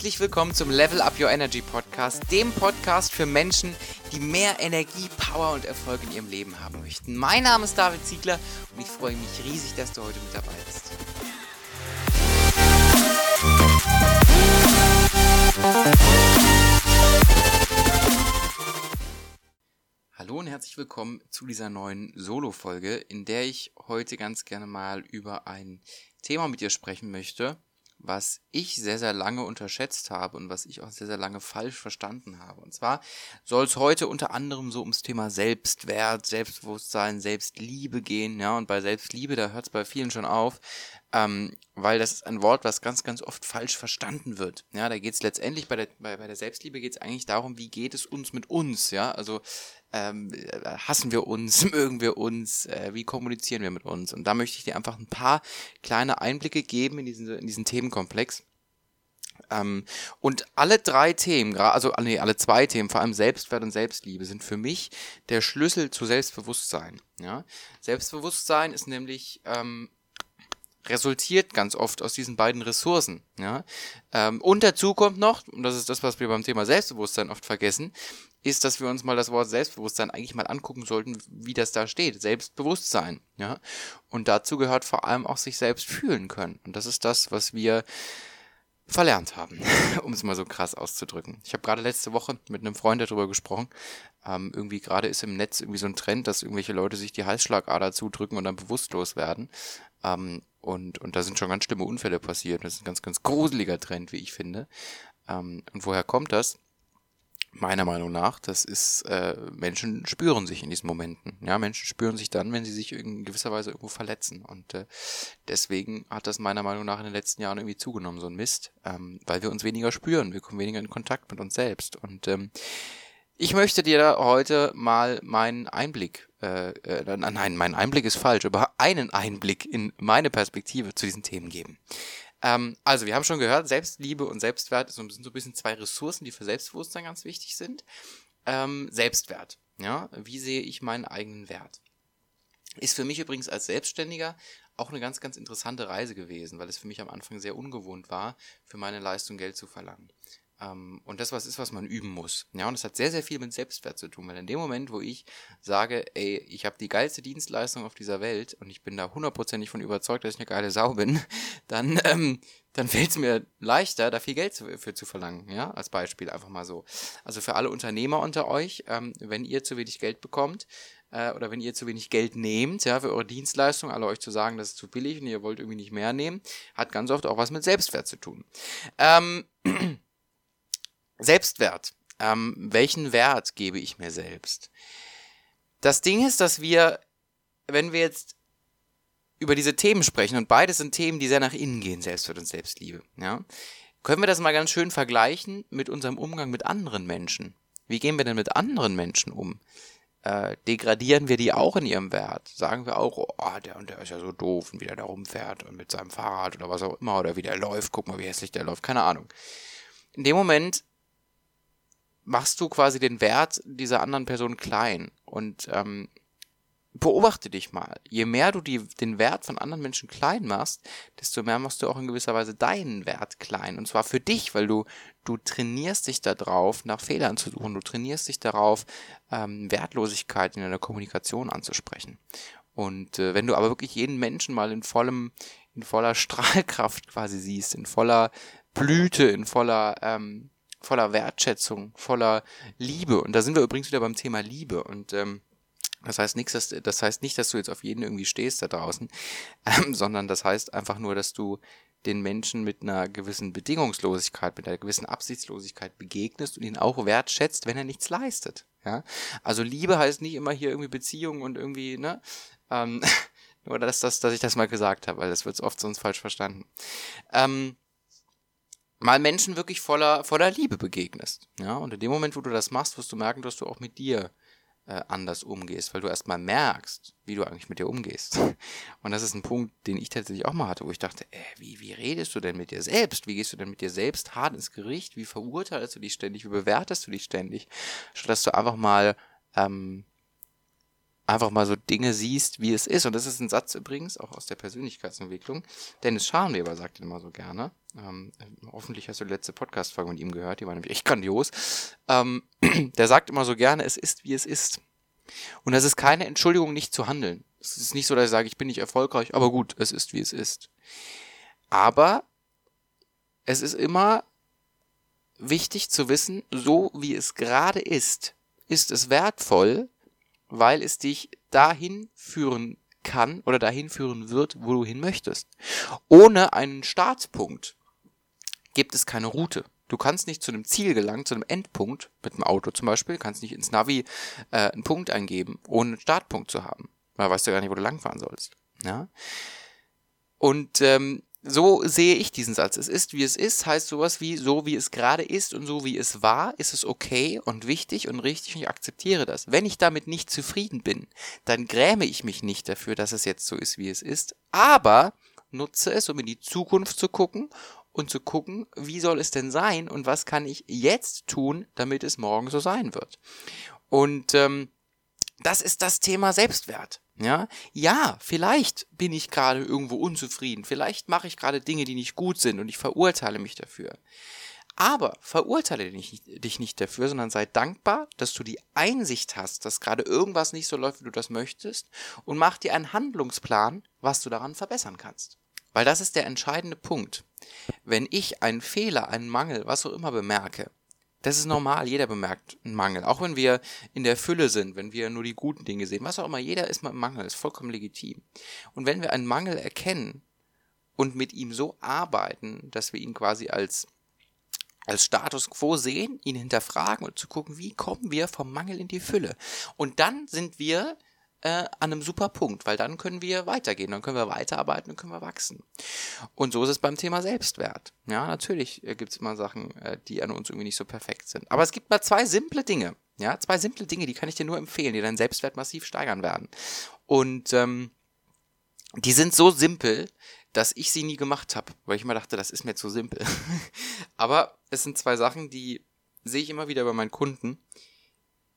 Herzlich willkommen zum Level Up Your Energy Podcast, dem Podcast für Menschen, die mehr Energie, Power und Erfolg in ihrem Leben haben möchten. Mein Name ist David Ziegler und ich freue mich riesig, dass du heute mit dabei bist. Hallo und herzlich willkommen zu dieser neuen Solo-Folge, in der ich heute ganz gerne mal über ein Thema mit dir sprechen möchte, was ich sehr, sehr lange unterschätzt habe und was ich auch sehr, sehr lange falsch verstanden habe. Und zwar soll es heute unter anderem so ums Thema Selbstwert, Selbstbewusstsein, Selbstliebe gehen. Ja, und bei Selbstliebe, da hört es bei vielen schon auf, ähm, weil das ist ein Wort, was ganz, ganz oft falsch verstanden wird. Ja, da geht es letztendlich bei der, bei, bei der Selbstliebe geht es eigentlich darum, wie geht es uns mit uns. Ja, also ähm, hassen wir uns, mögen wir uns, äh, wie kommunizieren wir mit uns. Und da möchte ich dir einfach ein paar kleine Einblicke geben in diesen, in diesen Themenkomplex. Ähm, und alle drei Themen, also nee, alle zwei Themen, vor allem Selbstwert und Selbstliebe, sind für mich der Schlüssel zu Selbstbewusstsein. Ja? Selbstbewusstsein ist nämlich ähm, resultiert ganz oft aus diesen beiden Ressourcen. Ja? Ähm, und dazu kommt noch, und das ist das, was wir beim Thema Selbstbewusstsein oft vergessen, ist, dass wir uns mal das Wort Selbstbewusstsein eigentlich mal angucken sollten, wie das da steht. Selbstbewusstsein, ja. Und dazu gehört vor allem auch sich selbst fühlen können. Und das ist das, was wir verlernt haben, um es mal so krass auszudrücken. Ich habe gerade letzte Woche mit einem Freund darüber gesprochen. Ähm, irgendwie gerade ist im Netz irgendwie so ein Trend, dass irgendwelche Leute sich die Halsschlagader zudrücken und dann bewusstlos werden. Ähm, und, und da sind schon ganz schlimme Unfälle passiert. Das ist ein ganz, ganz gruseliger Trend, wie ich finde. Ähm, und woher kommt das? Meiner Meinung nach, das ist, äh, Menschen spüren sich in diesen Momenten. Ja, Menschen spüren sich dann, wenn sie sich in gewisser Weise irgendwo verletzen. Und äh, deswegen hat das meiner Meinung nach in den letzten Jahren irgendwie zugenommen, so ein Mist, ähm, weil wir uns weniger spüren, wir kommen weniger in Kontakt mit uns selbst. Und ähm, ich möchte dir heute mal meinen Einblick, äh, äh, nein, mein Einblick ist falsch, aber einen Einblick in meine Perspektive zu diesen Themen geben. Ähm, also, wir haben schon gehört, Selbstliebe und Selbstwert sind so ein bisschen zwei Ressourcen, die für Selbstbewusstsein ganz wichtig sind. Ähm, Selbstwert. Ja, wie sehe ich meinen eigenen Wert? Ist für mich übrigens als Selbstständiger auch eine ganz, ganz interessante Reise gewesen, weil es für mich am Anfang sehr ungewohnt war, für meine Leistung Geld zu verlangen. Ähm, und das was ist, was man üben muss. Ja, und das hat sehr, sehr viel mit Selbstwert zu tun, weil in dem Moment, wo ich sage, ey, ich habe die geilste Dienstleistung auf dieser Welt und ich bin da hundertprozentig von überzeugt, dass ich eine geile Sau bin, dann, ähm, dann fällt es mir leichter, da viel Geld für zu verlangen, ja, als Beispiel einfach mal so. Also für alle Unternehmer unter euch, ähm, wenn ihr zu wenig Geld bekommt, äh, oder wenn ihr zu wenig Geld nehmt, ja, für eure Dienstleistung, alle euch zu sagen, das ist zu billig und ihr wollt irgendwie nicht mehr nehmen, hat ganz oft auch was mit Selbstwert zu tun. Ähm, Selbstwert. Ähm, welchen Wert gebe ich mir selbst? Das Ding ist, dass wir, wenn wir jetzt über diese Themen sprechen, und beides sind Themen, die sehr nach innen gehen, Selbstwert und Selbstliebe, ja, können wir das mal ganz schön vergleichen mit unserem Umgang mit anderen Menschen. Wie gehen wir denn mit anderen Menschen um? Äh, degradieren wir die auch in ihrem Wert? Sagen wir auch, oh, der und der ist ja so doof und wie der da rumfährt und mit seinem Fahrrad oder was auch immer oder wie der läuft, guck mal, wie hässlich der läuft, keine Ahnung. In dem Moment machst du quasi den Wert dieser anderen Person klein und ähm, beobachte dich mal. Je mehr du die, den Wert von anderen Menschen klein machst, desto mehr machst du auch in gewisser Weise deinen Wert klein. Und zwar für dich, weil du, du trainierst dich darauf, nach Fehlern zu suchen. Du trainierst dich darauf, ähm, Wertlosigkeit in deiner Kommunikation anzusprechen. Und äh, wenn du aber wirklich jeden Menschen mal in vollem, in voller Strahlkraft quasi siehst, in voller Blüte, in voller ähm, voller Wertschätzung, voller Liebe. Und da sind wir übrigens wieder beim Thema Liebe. Und ähm, das heißt nichts, dass, das heißt nicht, dass du jetzt auf jeden irgendwie stehst da draußen, ähm, sondern das heißt einfach nur, dass du den Menschen mit einer gewissen Bedingungslosigkeit, mit einer gewissen Absichtslosigkeit begegnest und ihn auch wertschätzt, wenn er nichts leistet. Ja, also Liebe heißt nicht immer hier irgendwie Beziehung und irgendwie ne, ähm, nur dass, dass, dass ich das mal gesagt habe, weil das wird oft sonst falsch verstanden. Ähm, mal Menschen wirklich voller, voller Liebe begegnest. Ja, und in dem Moment, wo du das machst, wirst du merken, dass du auch mit dir äh, anders umgehst, weil du erstmal merkst, wie du eigentlich mit dir umgehst. Und das ist ein Punkt, den ich tatsächlich auch mal hatte, wo ich dachte, äh, wie, wie redest du denn mit dir selbst? Wie gehst du denn mit dir selbst hart ins Gericht? Wie verurteilst du dich ständig? Wie bewertest du dich ständig? Statt dass du einfach mal ähm, einfach mal so Dinge siehst, wie es ist. Und das ist ein Satz übrigens, auch aus der Persönlichkeitsentwicklung. Dennis Scharnweber sagt ihn immer so gerne. Ähm, hoffentlich hast du die letzte Podcast-Folge mit ihm gehört, die war nämlich echt grandios. Ähm, der sagt immer so gerne, es ist, wie es ist. Und das ist keine Entschuldigung, nicht zu handeln. Es ist nicht so, dass ich sage, ich bin nicht erfolgreich, aber gut, es ist, wie es ist. Aber es ist immer wichtig zu wissen, so wie es gerade ist, ist es wertvoll, weil es dich dahin führen kann oder dahin führen wird, wo du hin möchtest. Ohne einen Startpunkt gibt es keine Route. Du kannst nicht zu einem Ziel gelangen, zu einem Endpunkt, mit dem Auto zum Beispiel, kannst nicht ins Navi äh, einen Punkt eingeben, ohne einen Startpunkt zu haben. Weil weißt du gar nicht, wo du langfahren sollst. Ja? Und ähm, so sehe ich diesen Satz. Es ist, wie es ist, heißt sowas wie, so wie es gerade ist und so wie es war, ist es okay und wichtig und richtig und ich akzeptiere das. Wenn ich damit nicht zufrieden bin, dann gräme ich mich nicht dafür, dass es jetzt so ist, wie es ist, aber nutze es, um in die Zukunft zu gucken und zu gucken, wie soll es denn sein und was kann ich jetzt tun, damit es morgen so sein wird. Und ähm, das ist das Thema Selbstwert. Ja, ja, vielleicht bin ich gerade irgendwo unzufrieden, vielleicht mache ich gerade Dinge, die nicht gut sind und ich verurteile mich dafür. Aber verurteile dich, dich nicht dafür, sondern sei dankbar, dass du die Einsicht hast, dass gerade irgendwas nicht so läuft, wie du das möchtest und mach dir einen Handlungsplan, was du daran verbessern kannst. Weil das ist der entscheidende Punkt. Wenn ich einen Fehler, einen Mangel, was auch immer bemerke, das ist normal, jeder bemerkt einen Mangel. Auch wenn wir in der Fülle sind, wenn wir nur die guten Dinge sehen, was auch immer, jeder ist mal im Mangel, ist vollkommen legitim. Und wenn wir einen Mangel erkennen und mit ihm so arbeiten, dass wir ihn quasi als, als Status quo sehen, ihn hinterfragen und zu gucken, wie kommen wir vom Mangel in die Fülle. Und dann sind wir äh, an einem super Punkt, weil dann können wir weitergehen, dann können wir weiterarbeiten und können wir wachsen. Und so ist es beim Thema Selbstwert. Ja, natürlich äh, gibt es immer Sachen, äh, die an uns irgendwie nicht so perfekt sind. Aber es gibt mal zwei simple Dinge. Ja, zwei simple Dinge, die kann ich dir nur empfehlen, die deinen Selbstwert massiv steigern werden. Und ähm, die sind so simpel, dass ich sie nie gemacht habe, weil ich immer dachte, das ist mir zu simpel. Aber es sind zwei Sachen, die sehe ich immer wieder bei meinen Kunden,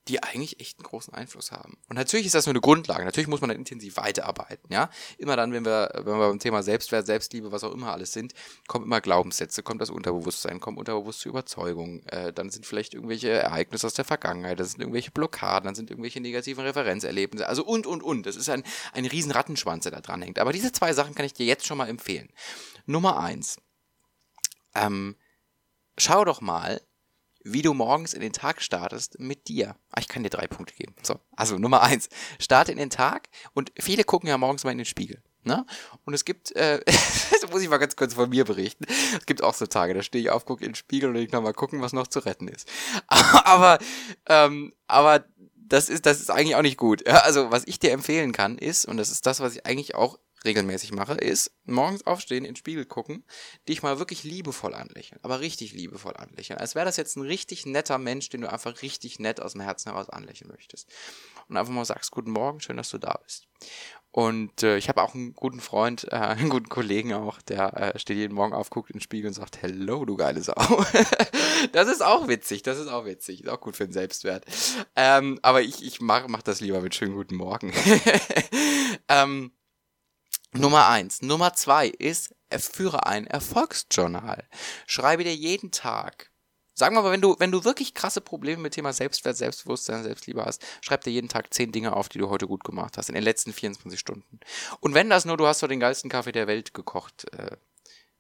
die eigentlich echt einen großen Einfluss haben. Und natürlich ist das nur eine Grundlage. Natürlich muss man dann intensiv weiterarbeiten, ja. Immer dann, wenn wir, wenn wir beim Thema Selbstwert, Selbstliebe, was auch immer alles sind, kommen immer Glaubenssätze, kommt das Unterbewusstsein, kommen unterbewusste Überzeugungen, äh, dann sind vielleicht irgendwelche Ereignisse aus der Vergangenheit, das sind irgendwelche Blockaden, dann sind irgendwelche negativen Referenzerlebnisse, also und, und, und. Das ist ein, ein riesen Rattenschwanz, der da dran hängt. Aber diese zwei Sachen kann ich dir jetzt schon mal empfehlen. Nummer eins. Ähm, schau doch mal, wie du morgens in den Tag startest mit dir. Ah, ich kann dir drei Punkte geben. So, also Nummer eins, starte in den Tag und viele gucken ja morgens mal in den Spiegel. Ne? Und es gibt, äh, das muss ich mal ganz kurz von mir berichten. Es gibt auch so Tage, da stehe ich auf, gucke in den Spiegel und ich noch mal gucken, was noch zu retten ist. aber, ähm, aber das ist, das ist eigentlich auch nicht gut. Also, was ich dir empfehlen kann, ist, und das ist das, was ich eigentlich auch regelmäßig mache, ist morgens aufstehen, in den Spiegel gucken, dich mal wirklich liebevoll anlächeln, aber richtig liebevoll anlächeln. Als wäre das jetzt ein richtig netter Mensch, den du einfach richtig nett aus dem Herzen heraus anlächeln möchtest. Und einfach mal sagst, guten Morgen, schön, dass du da bist. Und äh, ich habe auch einen guten Freund, äh, einen guten Kollegen auch, der äh, steht jeden Morgen auf, guckt in den Spiegel und sagt, hello, du geile Sau. das ist auch witzig, das ist auch witzig, ist auch gut für den Selbstwert. Ähm, aber ich, ich mach, mach das lieber mit schönen guten Morgen. ähm, Nummer eins. Nummer zwei ist, führe ein Erfolgsjournal. Schreibe dir jeden Tag. Sagen wir mal, wenn du, wenn du wirklich krasse Probleme mit Thema Selbstwert, Selbstbewusstsein, Selbstliebe hast, schreib dir jeden Tag zehn Dinge auf, die du heute gut gemacht hast, in den letzten 24 Stunden. Und wenn das nur, du hast so den geilsten Kaffee der Welt gekocht, äh,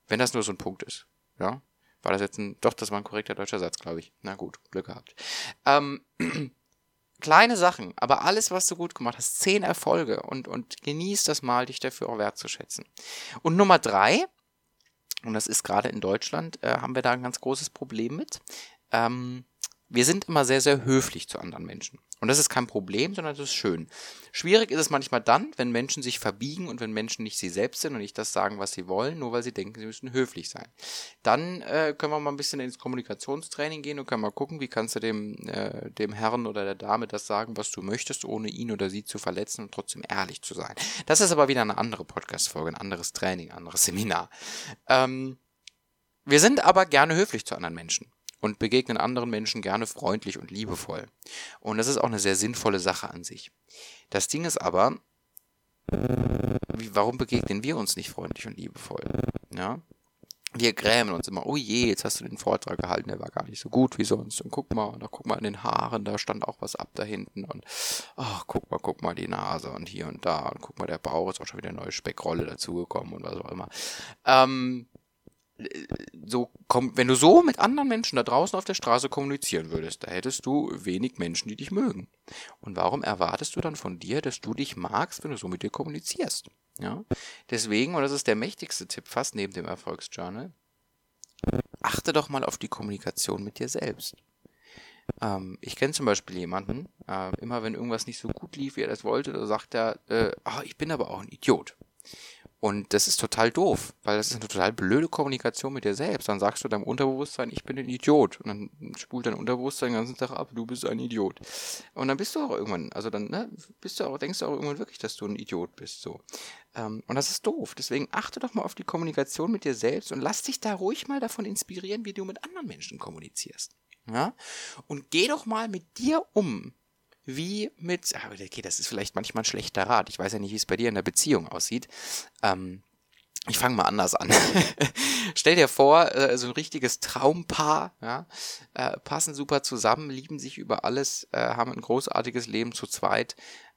wenn das nur so ein Punkt ist, ja, war das jetzt ein, doch, das war ein korrekter deutscher Satz, glaube ich. Na gut, Glück gehabt. Ähm, kleine Sachen, aber alles, was du gut gemacht hast, zehn Erfolge und, und genieß das mal, dich dafür auch wertzuschätzen. Und Nummer drei, und das ist gerade in Deutschland, äh, haben wir da ein ganz großes Problem mit. Ähm, wir sind immer sehr, sehr höflich zu anderen Menschen. Und das ist kein Problem, sondern das ist schön. Schwierig ist es manchmal dann, wenn Menschen sich verbiegen und wenn Menschen nicht sie selbst sind und nicht das sagen, was sie wollen, nur weil sie denken, sie müssen höflich sein. Dann äh, können wir mal ein bisschen ins Kommunikationstraining gehen und können mal gucken, wie kannst du dem, äh, dem Herrn oder der Dame das sagen, was du möchtest, ohne ihn oder sie zu verletzen und trotzdem ehrlich zu sein. Das ist aber wieder eine andere Podcast-Folge, ein anderes Training, ein anderes Seminar. Ähm, wir sind aber gerne höflich zu anderen Menschen. Und begegnen anderen Menschen gerne freundlich und liebevoll. Und das ist auch eine sehr sinnvolle Sache an sich. Das Ding ist aber, wie, warum begegnen wir uns nicht freundlich und liebevoll? Ja? wir grämen uns immer, oh je, jetzt hast du den Vortrag gehalten, der war gar nicht so gut wie sonst. Und guck mal, da guck mal an den Haaren, da stand auch was ab da hinten. Und ach, guck mal, guck mal die Nase und hier und da. Und guck mal, der Bauch ist auch schon wieder eine neue Speckrolle dazugekommen und was auch immer. Ähm, so komm, wenn du so mit anderen Menschen da draußen auf der Straße kommunizieren würdest, da hättest du wenig Menschen, die dich mögen. Und warum erwartest du dann von dir, dass du dich magst, wenn du so mit dir kommunizierst? Ja? Deswegen, und das ist der mächtigste Tipp fast neben dem Erfolgsjournal, achte doch mal auf die Kommunikation mit dir selbst. Ähm, ich kenne zum Beispiel jemanden, äh, immer wenn irgendwas nicht so gut lief, wie er das wollte, da sagt er, äh, oh, ich bin aber auch ein Idiot. Und das ist total doof, weil das ist eine total blöde Kommunikation mit dir selbst. Dann sagst du deinem Unterbewusstsein, ich bin ein Idiot. Und dann spult dein Unterbewusstsein den ganzen Tag ab, du bist ein Idiot. Und dann bist du auch irgendwann, also dann ne, bist du auch, denkst du auch irgendwann wirklich, dass du ein Idiot bist. So. Ähm, und das ist doof. Deswegen achte doch mal auf die Kommunikation mit dir selbst und lass dich da ruhig mal davon inspirieren, wie du mit anderen Menschen kommunizierst. Ja? Und geh doch mal mit dir um wie mit, ah, okay, das ist vielleicht manchmal ein schlechter Rat. Ich weiß ja nicht, wie es bei dir in der Beziehung aussieht. Ähm, ich fange mal anders an. Stell dir vor, äh, so ein richtiges Traumpaar, ja, äh, passen super zusammen, lieben sich über alles, äh, haben ein großartiges Leben zu zweit,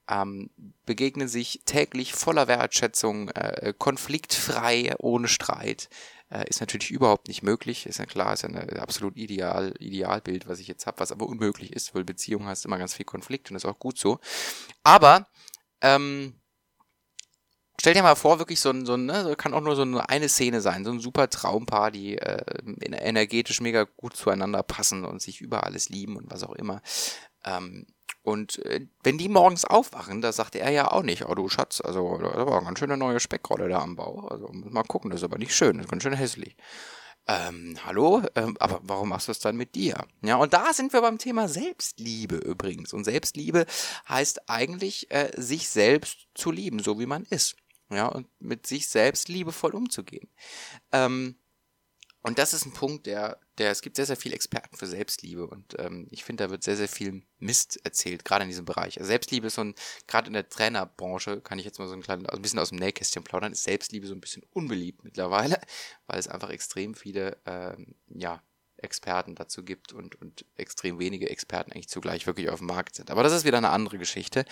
ähm, begegnen sich täglich voller Wertschätzung, äh, konfliktfrei, ohne Streit, äh, ist natürlich überhaupt nicht möglich. Ist ja klar, ist ja ein absolut ideal, Idealbild, was ich jetzt habe, was aber unmöglich ist, weil Beziehung hast immer ganz viel Konflikt und ist auch gut so. Aber ähm, stell dir mal vor, wirklich so ein, so ein ne, kann auch nur so eine, eine Szene sein, so ein super Traumpaar, die äh, energetisch mega gut zueinander passen und sich über alles lieben und was auch immer. Ähm, und äh, wenn die morgens aufwachen, da sagte er ja auch nicht, oh du Schatz, also da war ganz schöne neue Speckrolle da am Bauch. Also mal gucken, das ist aber nicht schön, das ist ganz schön hässlich. Ähm, hallo, ähm, aber warum machst du es dann mit dir? Ja, und da sind wir beim Thema Selbstliebe übrigens. Und Selbstliebe heißt eigentlich, äh, sich selbst zu lieben, so wie man ist. Ja, und mit sich selbst liebevoll umzugehen. Ähm, und das ist ein Punkt, der, der, es gibt sehr, sehr viele Experten für Selbstliebe und ähm, ich finde, da wird sehr, sehr viel Mist erzählt, gerade in diesem Bereich. Also Selbstliebe ist so ein, gerade in der Trainerbranche, kann ich jetzt mal so ein, kleines, also ein bisschen aus dem Nähkästchen plaudern, ist Selbstliebe so ein bisschen unbeliebt mittlerweile, weil es einfach extrem viele, ähm, ja, Experten dazu gibt und, und extrem wenige Experten eigentlich zugleich wirklich auf dem Markt sind. Aber das ist wieder eine andere Geschichte.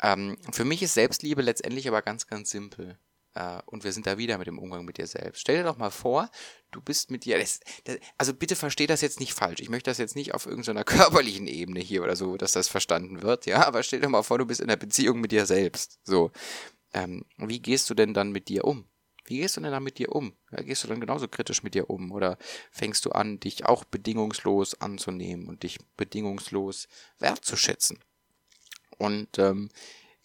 Ähm, für mich ist Selbstliebe letztendlich aber ganz, ganz simpel. Uh, und wir sind da wieder mit dem Umgang mit dir selbst. Stell dir doch mal vor, du bist mit dir. Das, das, also bitte versteh das jetzt nicht falsch. Ich möchte das jetzt nicht auf irgendeiner körperlichen Ebene hier oder so, dass das verstanden wird, ja. Aber stell dir mal vor, du bist in einer Beziehung mit dir selbst. So. Ähm, wie gehst du denn dann mit dir um? Wie gehst du denn dann mit dir um? Ja, gehst du dann genauso kritisch mit dir um? Oder fängst du an, dich auch bedingungslos anzunehmen und dich bedingungslos wertzuschätzen? Und ähm,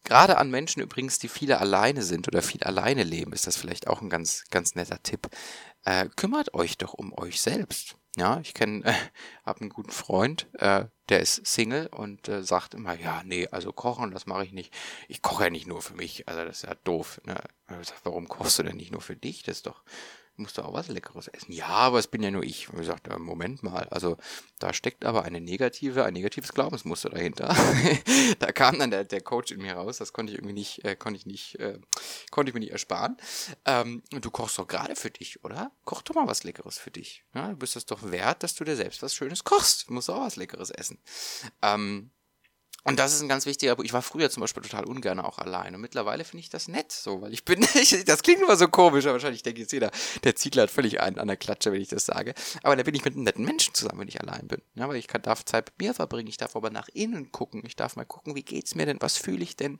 Gerade an Menschen übrigens, die viele alleine sind oder viel alleine leben, ist das vielleicht auch ein ganz, ganz netter Tipp. Äh, kümmert euch doch um euch selbst. Ja, ich kenne, äh, habe einen guten Freund, äh, der ist Single und äh, sagt immer, ja, nee, also kochen, das mache ich nicht. Ich koche ja nicht nur für mich, also das ist ja doof. Ne? Sag, warum kochst du denn nicht nur für dich? Das ist doch, musst du auch was Leckeres essen. Ja, aber es bin ja nur ich. Und ich sagte, Moment mal, also da steckt aber eine negative, ein negatives Glaubensmuster dahinter. da kam dann der, der Coach in mir raus, das konnte ich irgendwie nicht, äh, konnte ich nicht, äh, konnte ich mir nicht ersparen. Ähm, du kochst doch gerade für dich, oder? Koch doch mal was Leckeres für dich. Ja, du bist es doch wert, dass du dir selbst was Schönes kochst. Du musst auch was Leckeres essen. Ähm, und das ist ein ganz wichtiger Punkt. Ich war früher zum Beispiel total ungern auch allein. Und mittlerweile finde ich das nett, so, weil ich bin, ich, das klingt immer so komisch, aber wahrscheinlich denke ich jeder, der Ziegler hat völlig einen an der Klatsche, wenn ich das sage. Aber da bin ich mit einem netten Menschen zusammen, wenn ich allein bin. Ja, weil ich kann, darf Zeit mit mir verbringen, ich darf aber nach innen gucken, ich darf mal gucken, wie geht's mir denn, was fühle ich denn,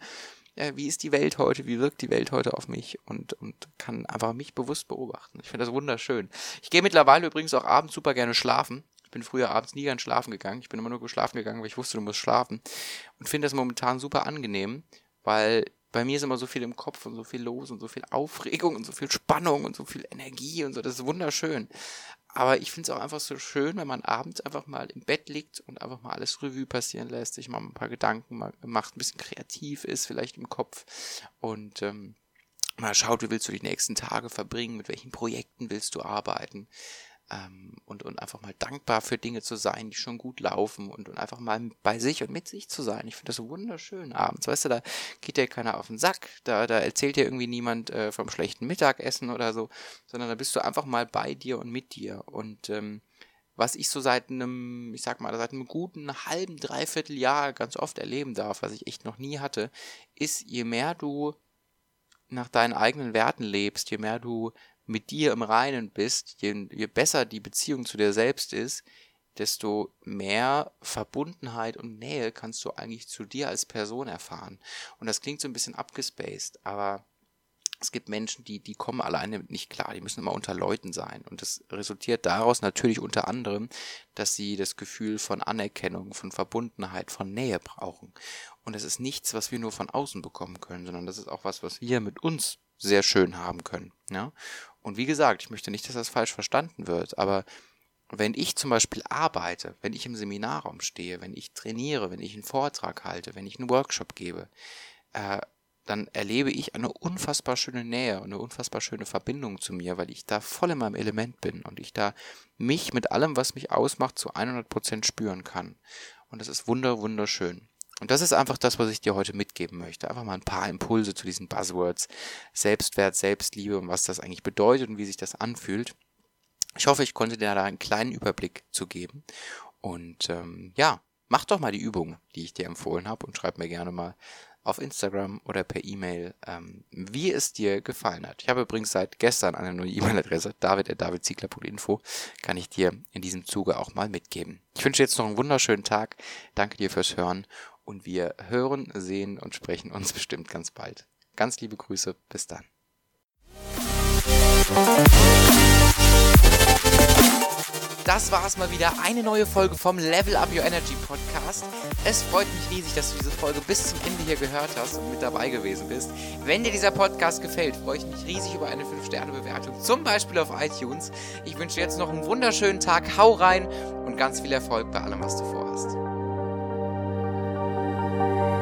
ja, wie ist die Welt heute, wie wirkt die Welt heute auf mich und, und kann einfach mich bewusst beobachten. Ich finde das wunderschön. Ich gehe mittlerweile übrigens auch abends super gerne schlafen. Ich bin früher abends nie gern schlafen gegangen. Ich bin immer nur schlafen gegangen, weil ich wusste, du musst schlafen. Und finde das momentan super angenehm, weil bei mir ist immer so viel im Kopf und so viel los und so viel Aufregung und so viel Spannung und so viel Energie und so. Das ist wunderschön. Aber ich finde es auch einfach so schön, wenn man abends einfach mal im Bett liegt und einfach mal alles Revue passieren lässt, sich mal ein paar Gedanken macht, ein bisschen kreativ ist, vielleicht im Kopf und ähm, mal schaut, wie willst du die nächsten Tage verbringen, mit welchen Projekten willst du arbeiten. Ähm, und, und einfach mal dankbar für Dinge zu sein, die schon gut laufen und, und einfach mal bei sich und mit sich zu sein. Ich finde das wunderschön abends. Weißt du, da geht dir keiner auf den Sack, da, da erzählt dir irgendwie niemand äh, vom schlechten Mittagessen oder so, sondern da bist du einfach mal bei dir und mit dir. Und ähm, was ich so seit einem, ich sag mal, seit einem guten halben, dreiviertel Jahr ganz oft erleben darf, was ich echt noch nie hatte, ist, je mehr du nach deinen eigenen Werten lebst, je mehr du mit dir im Reinen bist, je, je besser die Beziehung zu dir selbst ist, desto mehr Verbundenheit und Nähe kannst du eigentlich zu dir als Person erfahren. Und das klingt so ein bisschen abgespaced, aber es gibt Menschen, die, die kommen alleine nicht klar, die müssen immer unter Leuten sein. Und das resultiert daraus natürlich unter anderem, dass sie das Gefühl von Anerkennung, von Verbundenheit, von Nähe brauchen. Und es ist nichts, was wir nur von außen bekommen können, sondern das ist auch was, was wir mit uns sehr schön haben können. Ja? Und wie gesagt, ich möchte nicht, dass das falsch verstanden wird, aber wenn ich zum Beispiel arbeite, wenn ich im Seminarraum stehe, wenn ich trainiere, wenn ich einen Vortrag halte, wenn ich einen Workshop gebe, äh, dann erlebe ich eine unfassbar schöne Nähe und eine unfassbar schöne Verbindung zu mir, weil ich da voll in meinem Element bin und ich da mich mit allem, was mich ausmacht, zu 100% spüren kann. Und das ist wunder, wunderschön. Und das ist einfach das, was ich dir heute mitgeben möchte. Einfach mal ein paar Impulse zu diesen Buzzwords. Selbstwert, Selbstliebe und was das eigentlich bedeutet und wie sich das anfühlt. Ich hoffe, ich konnte dir da einen kleinen Überblick zu geben. Und ähm, ja, mach doch mal die Übung, die ich dir empfohlen habe und schreib mir gerne mal auf Instagram oder per E-Mail, ähm, wie es dir gefallen hat. Ich habe übrigens seit gestern eine neue E-Mail-Adresse, david.davidziegler.info, kann ich dir in diesem Zuge auch mal mitgeben. Ich wünsche jetzt noch einen wunderschönen Tag, danke dir fürs Hören und wir hören, sehen und sprechen uns bestimmt ganz bald. Ganz liebe Grüße, bis dann. Das war es mal wieder, eine neue Folge vom Level Up Your Energy Podcast. Es freut mich riesig, dass du diese Folge bis zum Ende hier gehört hast und mit dabei gewesen bist. Wenn dir dieser Podcast gefällt, freue ich mich riesig über eine 5-Sterne-Bewertung, zum Beispiel auf iTunes. Ich wünsche dir jetzt noch einen wunderschönen Tag, hau rein und ganz viel Erfolg bei allem, was du vorhast. oh